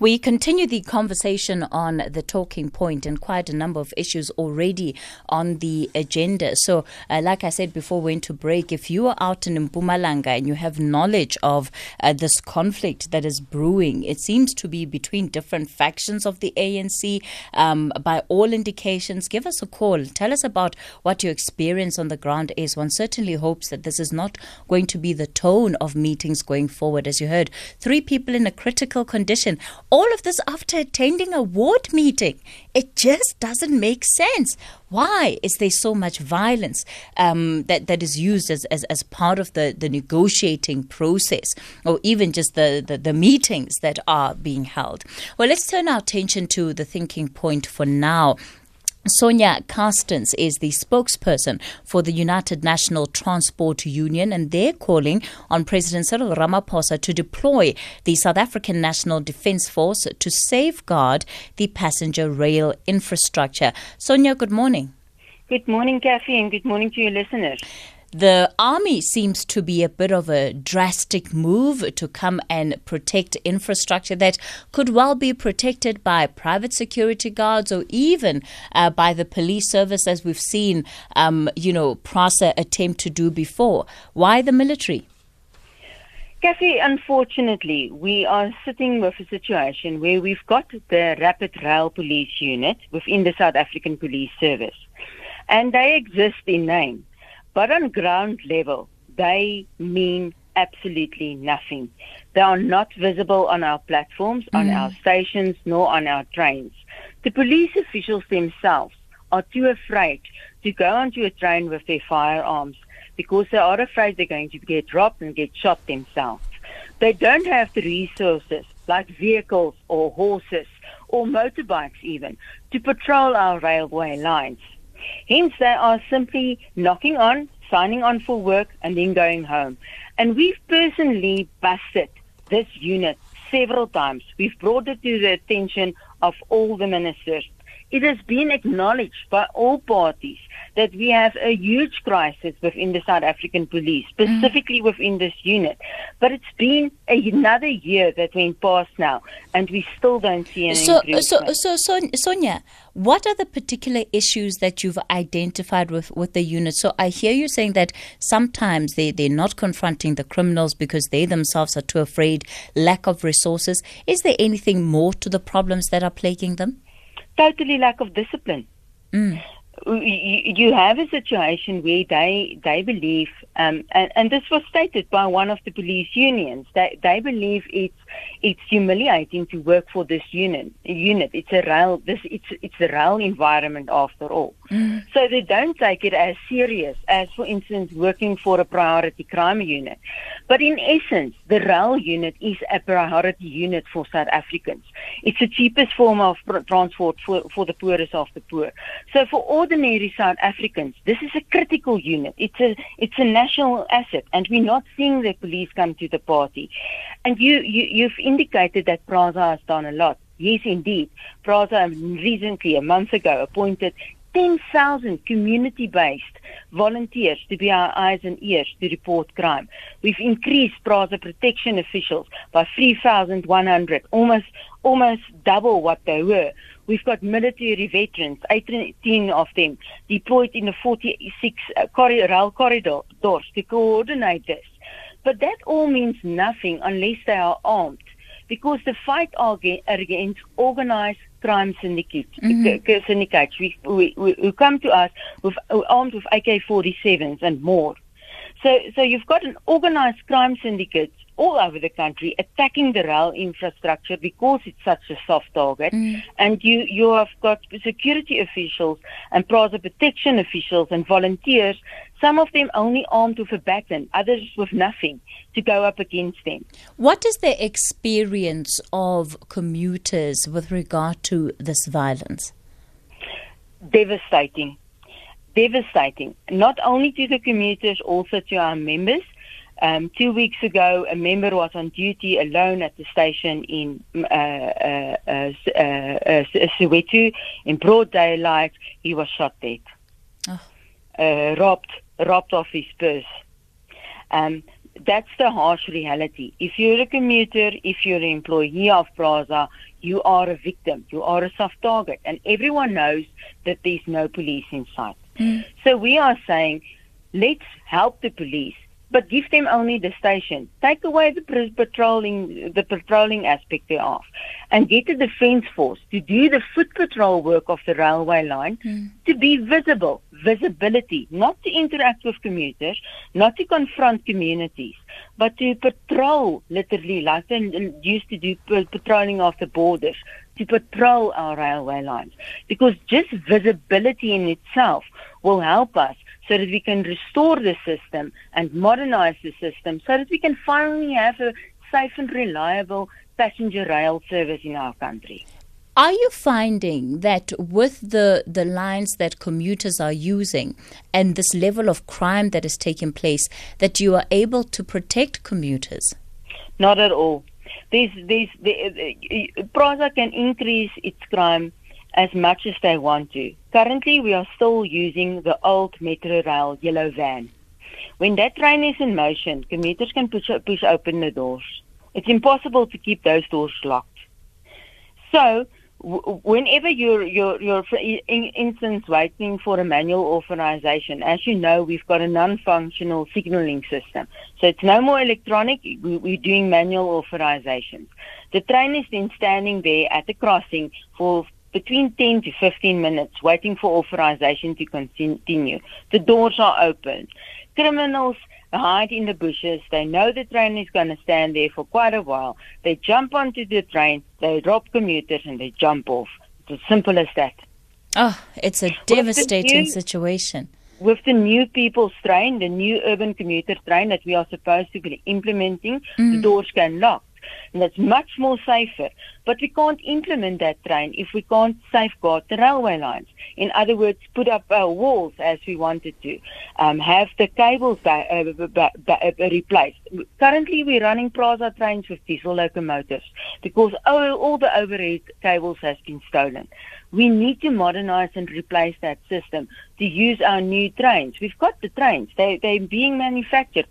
We continue the conversation on the talking point and quite a number of issues already on the agenda. So, uh, like I said before we went to break, if you are out in Mpumalanga and you have knowledge of uh, this conflict that is brewing, it seems to be between different factions of the ANC. Um, by all indications, give us a call. Tell us about what your experience on the ground is. One certainly hopes that this is not going to be the tone of meetings going forward. As you heard, three people in a critical condition all of this after attending a ward meeting. It just doesn't make sense. Why is there so much violence um, that, that is used as, as, as part of the, the negotiating process or even just the, the, the meetings that are being held? Well, let's turn our attention to the thinking point for now. Sonja Carstens is the spokesperson for the United National Transport Union, and they're calling on President Cyril Ramaphosa to deploy the South African National Defence Force to safeguard the passenger rail infrastructure. Sonja, good morning. Good morning, Kathy, and good morning to your listeners. The army seems to be a bit of a drastic move to come and protect infrastructure that could well be protected by private security guards or even uh, by the police service, as we've seen, um, you know, PRASA attempt to do before. Why the military? Kathy, unfortunately, we are sitting with a situation where we've got the Rapid Rail Police Unit within the South African Police Service, and they exist in name but on ground level, they mean absolutely nothing. They are not visible on our platforms, mm. on our stations, nor on our trains. The police officials themselves are too afraid to go onto a train with their firearms because they are afraid they're going to get robbed and get shot themselves. They don't have the resources like vehicles or horses or motorbikes even to patrol our railway lines. Hence, they are simply knocking on, signing on for work, and then going home. And we've personally busted this unit several times. We've brought it to the attention of all the ministers. It has been acknowledged by all parties that we have a huge crisis within the South African police, mm. specifically mm. within this unit. But it's been another year that went past now, and we still don't see any so, improvement. So, so, so, Sonja, what are the particular issues that you've identified with, with the unit? So I hear you saying that sometimes they, they're not confronting the criminals because they themselves are too afraid, lack of resources. Is there anything more to the problems that are plaguing them? Totally lack of discipline. Mm you have a situation where they they believe, um, and, and this was stated by one of the police unions, they they believe it's it's humiliating to work for this unit. Unit, it's a rail. This it's it's a rail environment after all. Mm. So they don't take it as serious as, for instance, working for a priority crime unit. But in essence, the rail unit is a priority unit for South Africans. It's the cheapest form of transport for for the poorest of the poor. So for ordinary South Africans, this is a critical unit. It's a it's a national asset, and we're not seeing the police come to the party. And you you you've indicated that PRASA has done a lot. Yes, indeed. PRASA um, recently, a month ago, appointed 10,000 community-based volunteers to be our eyes and ears to report crime. We've increased PRASA protection officials by 3,100, almost almost double what they were. We've got military veterans, 18 of them, deployed in the 46 uh, corridor, rail corridors to coordinate this. But that all means nothing unless they are armed, because the fight against organized crime syndicates, mm-hmm. syndicates who, who come to us with, armed with AK-47s and more. So, so you've got an organized crime syndicate all over the country attacking the rail infrastructure because it's such a soft target. Mm. And you, you have got security officials and PRASA protection officials and volunteers, some of them only armed with a baton, others with nothing to go up against them. What is the experience of commuters with regard to this violence? Devastating. Devastating. Not only to the commuters, also to our members. Um, two weeks ago, a member was on duty alone at the station in uh, uh, uh, uh, uh Soweto in broad daylight. He was shot dead, oh. Uh, robbed, robbed off his purse. Um, that's the harsh reality. If you're a commuter, if you're an employee of Prasa, you are a victim. You are a soft target. And everyone knows that there's no police in sight. Mm. So we are saying, let's help the police but give them only the station. Take away the patrolling, the patrolling aspect thereof, and get the defence force to do the foot patrol work of the railway line mm. to be visible, visibility, not to interact with commuters, not to confront communities, but to patrol, literally, like they used to do patrolling of the borders, to patrol our railway lines. Because just visibility in itself will help us so that we can restore the system and modernize the system so that we can finally have a safe and reliable passenger rail service in our country. Are you finding that with the, the lines that commuters are using and this level of crime that is taking place, that you are able to protect commuters? Not at all. There's, there's, the, Prasa can increase its crime as much as they want to. Currently, we are still using the old Metro Rail yellow van. When that train is in motion, commuters can push, push open the doors. It's impossible to keep those doors locked. So, whenever you're, you're, you're, for instance, waiting for a manual authorization, as you know, we've got a non-functional signaling system. So it's no more electronic. We're doing manual authorizations. The train is then standing there at the crossing for between 10 to 15 minutes waiting for authorization to continue. The doors are open. Criminals hide in the bushes. They know the train is going to stand there for quite a while. They jump onto the train, they rob commuters, and they jump off. It's as simple as that. Oh, it's a devastating new, situation. With the new people's train, the new urban commuter train that we are supposed to be implementing, mm. the doors can lock and that's much more safer. But we can't implement that train if we can't safeguard the railway lines. In other words, put up uh, walls as we wanted to, um, have the cables uh, uh, replaced. Currently, we're running Prasa trains with diesel locomotives because all, all the overhead cables has been stolen. We need to modernize and replace that system to use our new trains. We've got the trains. They, they're being manufactured.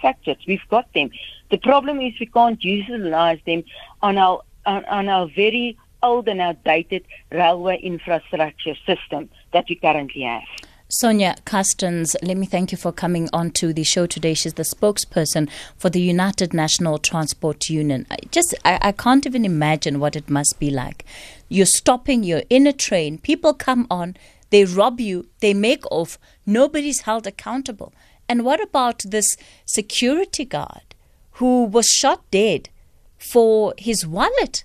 Factured. We've got them. The problem is we can't utilize them on our, on, on our very old and outdated railway infrastructure system that we currently have. Sonja Carstens, let me thank you for coming on to the show today. She's the spokesperson for the United National Transport Union. I just, I, I can't even imagine what it must be like. You're stopping, you're in a train, people come on, they rob you, they make off, nobody's held accountable. And what about this security guard who was shot dead for his wallet?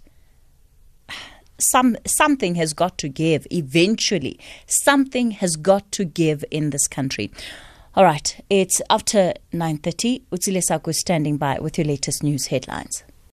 some something has got to give eventually. Something has got to give in this country. All right, it's after 9:30. Utsile Sako standing by with your latest news headlines.